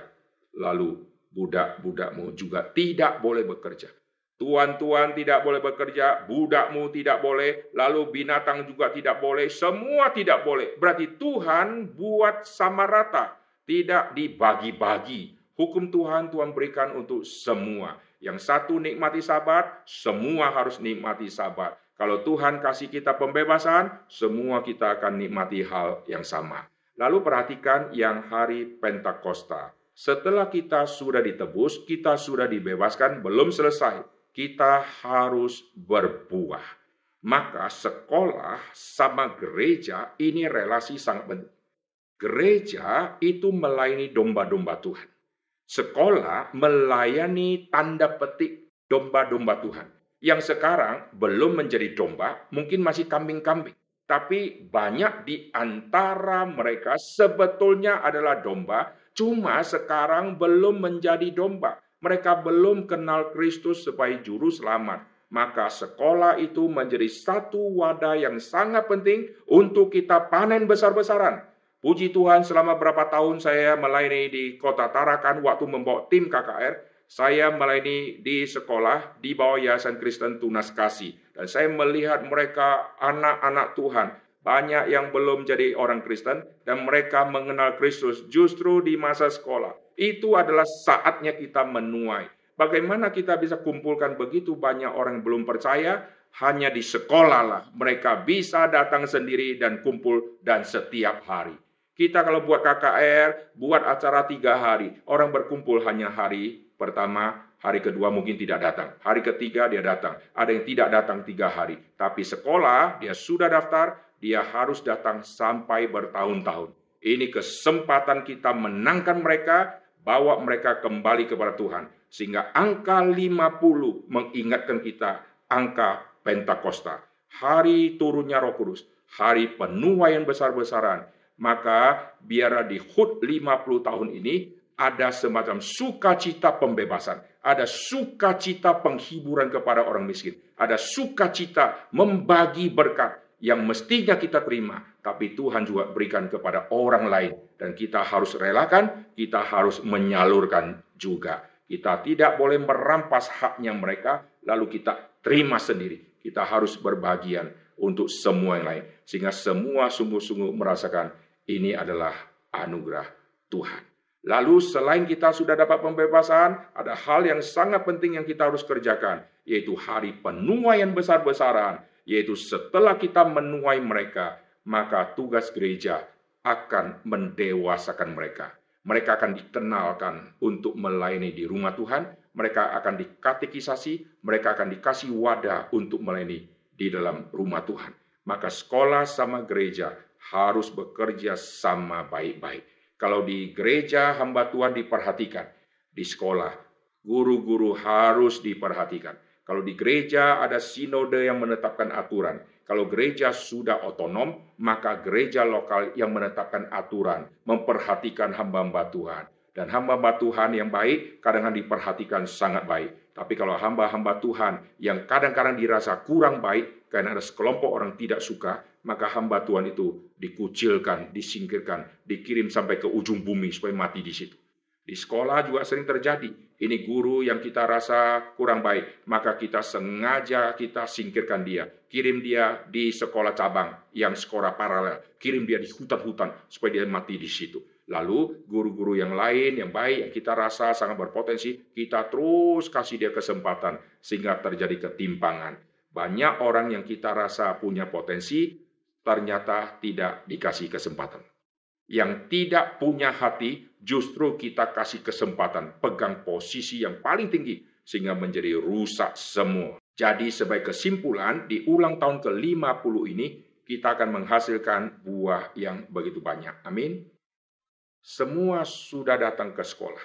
Speaker 1: Lalu budak-budakmu juga tidak boleh bekerja. Tuan-tuan tidak boleh bekerja, budakmu tidak boleh, lalu binatang juga tidak boleh, semua tidak boleh. Berarti Tuhan buat sama rata, tidak dibagi-bagi. Hukum Tuhan Tuhan berikan untuk semua. Yang satu nikmati sabat, semua harus nikmati sabat. Kalau Tuhan kasih kita pembebasan, semua kita akan nikmati hal yang sama. Lalu perhatikan yang hari Pentakosta. Setelah kita sudah ditebus, kita sudah dibebaskan, belum selesai. Kita harus berbuah. Maka sekolah sama gereja ini relasi sangat penting. Gereja itu melayani domba-domba Tuhan sekolah melayani tanda petik domba-domba Tuhan. Yang sekarang belum menjadi domba, mungkin masih kambing-kambing. Tapi banyak di antara mereka sebetulnya adalah domba, cuma sekarang belum menjadi domba. Mereka belum kenal Kristus sebagai juru selamat. maka sekolah itu menjadi satu wadah yang sangat penting untuk kita panen besar-besaran. Puji Tuhan selama berapa tahun saya melayani di kota Tarakan waktu membawa tim KKR, saya melayani di sekolah di bawah Yayasan Kristen Tunas Kasih. Dan saya melihat mereka anak-anak Tuhan, banyak yang belum jadi orang Kristen dan mereka mengenal Kristus justru di masa sekolah. Itu adalah saatnya kita menuai Bagaimana kita bisa kumpulkan begitu banyak orang yang belum percaya? Hanya di sekolah lah mereka bisa datang sendiri dan kumpul dan setiap hari. Kita kalau buat KKR, buat acara tiga hari, orang berkumpul hanya hari pertama, hari kedua mungkin tidak datang, hari ketiga dia datang, ada yang tidak datang tiga hari. Tapi sekolah dia sudah daftar, dia harus datang sampai bertahun-tahun. Ini kesempatan kita menangkan mereka, bawa mereka kembali kepada Tuhan sehingga angka 50 mengingatkan kita angka Pentakosta. Hari turunnya roh kudus, hari penuaian besar-besaran. Maka biarlah di HUT 50 tahun ini ada semacam sukacita pembebasan. Ada sukacita penghiburan kepada orang miskin. Ada sukacita membagi berkat yang mestinya kita terima, tapi Tuhan juga berikan kepada orang lain, dan kita harus relakan, kita harus menyalurkan juga. Kita tidak boleh merampas haknya mereka, lalu kita terima sendiri. Kita harus berbagian untuk semua yang lain. Sehingga semua sungguh-sungguh merasakan ini adalah anugerah Tuhan. Lalu selain kita sudah dapat pembebasan, ada hal yang sangat penting yang kita harus kerjakan, yaitu hari penuaian besar-besaran, yaitu setelah kita menuai mereka, maka tugas gereja akan mendewasakan mereka. Mereka akan dikenalkan untuk melayani di rumah Tuhan, mereka akan dikatekisasi, mereka akan dikasih wadah untuk melayani di dalam rumah Tuhan. Maka sekolah sama gereja harus bekerja sama baik-baik. Kalau di gereja hamba Tuhan diperhatikan, di sekolah guru-guru harus diperhatikan. Kalau di gereja ada sinode yang menetapkan aturan, kalau gereja sudah otonom, maka gereja lokal yang menetapkan aturan, memperhatikan hamba-hamba Tuhan. Dan hamba-hamba Tuhan yang baik kadang-kadang diperhatikan sangat baik. Tapi kalau hamba-hamba Tuhan yang kadang-kadang dirasa kurang baik karena ada sekelompok orang tidak suka, maka hamba Tuhan itu dikucilkan, disingkirkan, dikirim sampai ke ujung bumi supaya mati di situ. Di sekolah juga sering terjadi. Ini guru yang kita rasa kurang baik, maka kita sengaja kita singkirkan dia. Kirim dia di sekolah cabang yang sekolah paralel. Kirim dia di hutan-hutan supaya dia mati di situ. Lalu guru-guru yang lain yang baik yang kita rasa sangat berpotensi, kita terus kasih dia kesempatan sehingga terjadi ketimpangan. Banyak orang yang kita rasa punya potensi ternyata tidak dikasih kesempatan. Yang tidak punya hati justru kita kasih kesempatan pegang posisi yang paling tinggi sehingga menjadi rusak semua. Jadi sebagai kesimpulan di ulang tahun ke-50 ini kita akan menghasilkan buah yang begitu banyak. Amin. Semua sudah datang ke sekolah.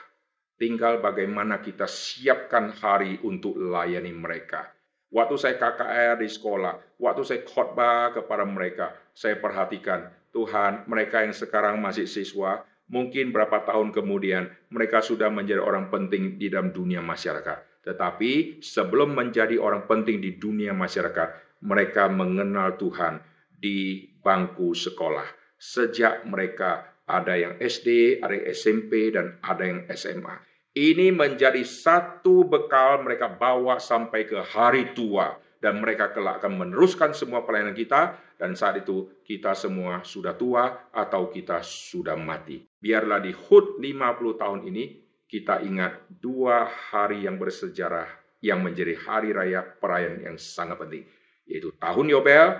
Speaker 1: Tinggal bagaimana kita siapkan hari untuk layani mereka. Waktu saya KKR di sekolah, waktu saya khotbah kepada mereka, saya perhatikan Tuhan, mereka yang sekarang masih siswa, mungkin berapa tahun kemudian mereka sudah menjadi orang penting di dalam dunia masyarakat. Tetapi sebelum menjadi orang penting di dunia masyarakat, mereka mengenal Tuhan di bangku sekolah. Sejak mereka ada yang SD, ada yang SMP, dan ada yang SMA. Ini menjadi satu bekal mereka bawa sampai ke hari tua dan mereka kelak akan meneruskan semua pelayanan kita dan saat itu kita semua sudah tua atau kita sudah mati. Biarlah di HUT 50 tahun ini kita ingat dua hari yang bersejarah yang menjadi hari raya perayaan yang sangat penting, yaitu tahun Yobel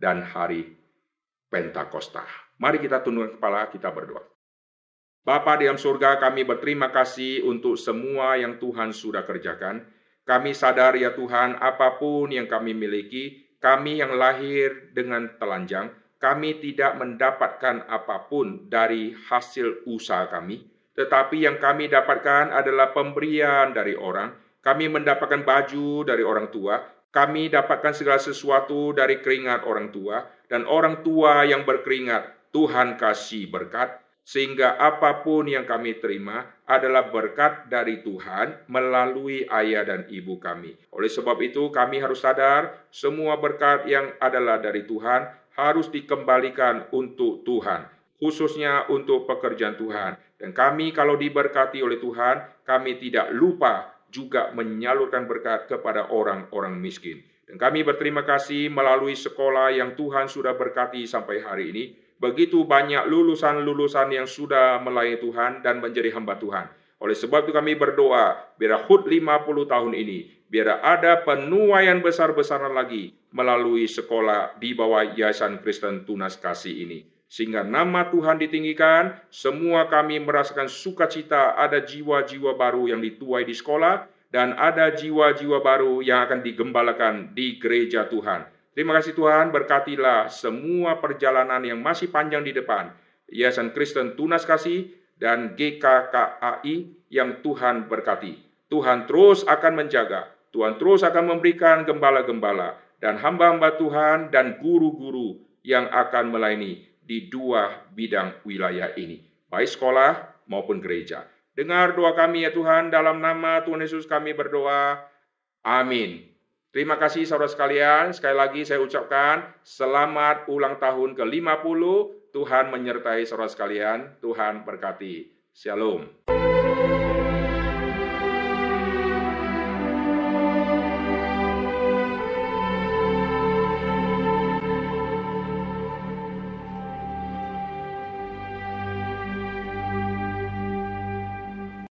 Speaker 1: dan hari Pentakosta. Mari kita tundukkan kepala, kita berdoa. Bapa di dalam surga, kami berterima kasih untuk semua yang Tuhan sudah kerjakan. Kami sadar ya Tuhan, apa pun yang kami miliki, kami yang lahir dengan telanjang, kami tidak mendapatkan apa pun dari hasil usaha kami, tetapi yang kami dapatkan adalah pemberian dari orang. Kami mendapatkan baju dari orang tua, kami dapatkan segala sesuatu dari keringat orang tua, dan orang tua yang berkeringat, Tuhan kasih berkat, sehingga apa pun yang kami terima adalah berkat dari Tuhan melalui ayah dan ibu kami. Oleh sebab itu, kami harus sadar semua berkat yang adalah dari Tuhan harus dikembalikan untuk Tuhan, khususnya untuk pekerjaan Tuhan. Dan kami, kalau diberkati oleh Tuhan, kami tidak lupa juga menyalurkan berkat kepada orang-orang miskin. Dan kami berterima kasih melalui sekolah yang Tuhan sudah berkati sampai hari ini begitu banyak lulusan-lulusan yang sudah melayani Tuhan dan menjadi hamba Tuhan. Oleh sebab itu kami berdoa, biar HUT 50 tahun ini, biar ada penuaian besar-besaran lagi melalui sekolah di bawah Yayasan Kristen Tunas Kasih ini. Sehingga nama Tuhan ditinggikan, semua kami merasakan sukacita ada jiwa-jiwa baru yang dituai di sekolah, dan ada jiwa-jiwa baru yang akan digembalakan di gereja Tuhan. Terima kasih Tuhan, berkatilah semua perjalanan yang masih panjang di depan. Yayasan Kristen Tunas Kasih dan GKKAI yang Tuhan berkati. Tuhan terus akan menjaga, Tuhan terus akan memberikan gembala-gembala dan hamba-hamba Tuhan dan guru-guru yang akan melayani di dua bidang wilayah ini, baik sekolah maupun gereja. Dengar doa kami ya Tuhan, dalam nama Tuhan Yesus kami berdoa. Amin. Terima kasih saudara sekalian. Sekali lagi saya ucapkan selamat ulang tahun ke-50. Tuhan menyertai saudara sekalian. Tuhan berkati. Shalom.